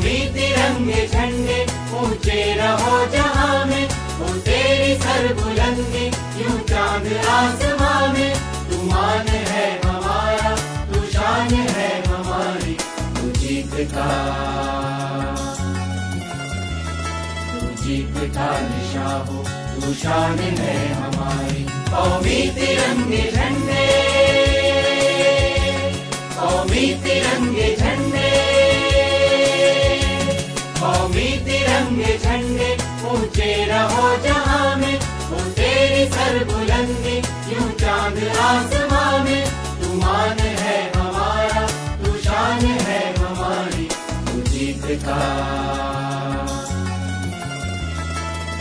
कौमी तिरंगे झंडे, ऊँचे रहो जहाँ में वो तेरी सर बुलंदी यूँ चाँद आसमां में तू मान है हमारा, तू शान है हमारी, तू जीत का तू जीत का निशा हो, तू शान है हमारी कौमी तिरंगे झंडे। कौमी तिरंगे झंडे। तिरंगे झंडे ऊँचे रहो जहाँ में। वो तेरी सर बुलंदी यूँ चाँद आसमां में। तू मान है हमारा, तू शान है हमारी, तू जीत का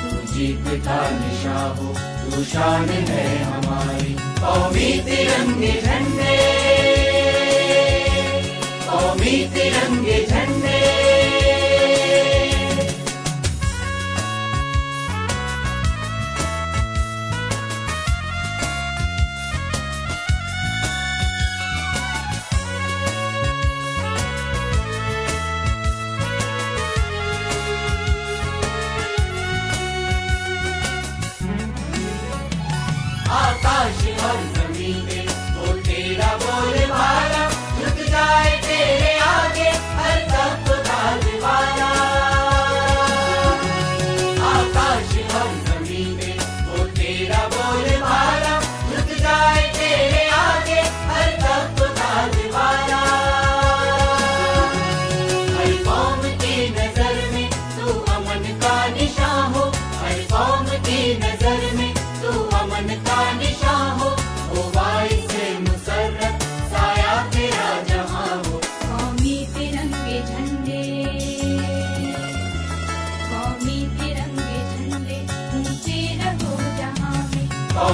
तू जीत का निशा हो, तू शान है हमारी। कौमी तिरंगे झंडे mensagem.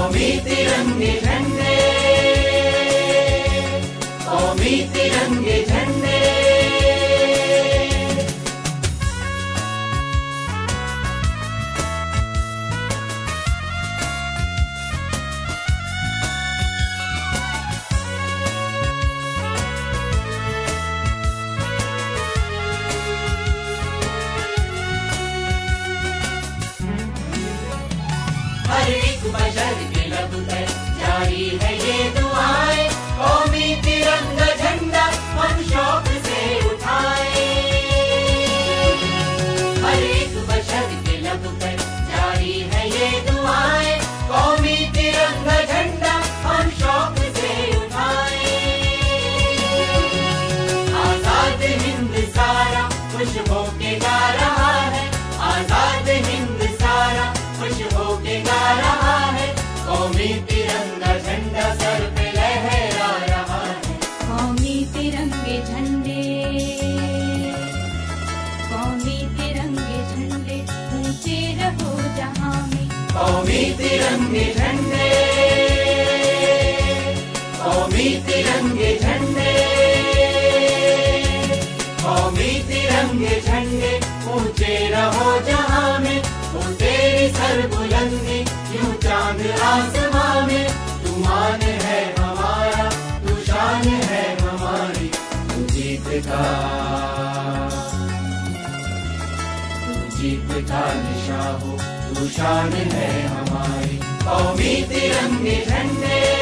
कौमी तिरंगे झंडे कौमी तिरंगे झंडे हर एक बशर तिरंगे झंडे। कौमी तिरंगे झंडे। कौमी तिरंगे झंडे, ऊँचे रहो जहाँ में। वो तेरी सर बुलंदी यूँ चाँद आसमां में। तू मान है हमारा, तू शान है हमारी। जीत का तू जीत का निशा हो शान है हमारी। कौमी तिरंगे झंडे।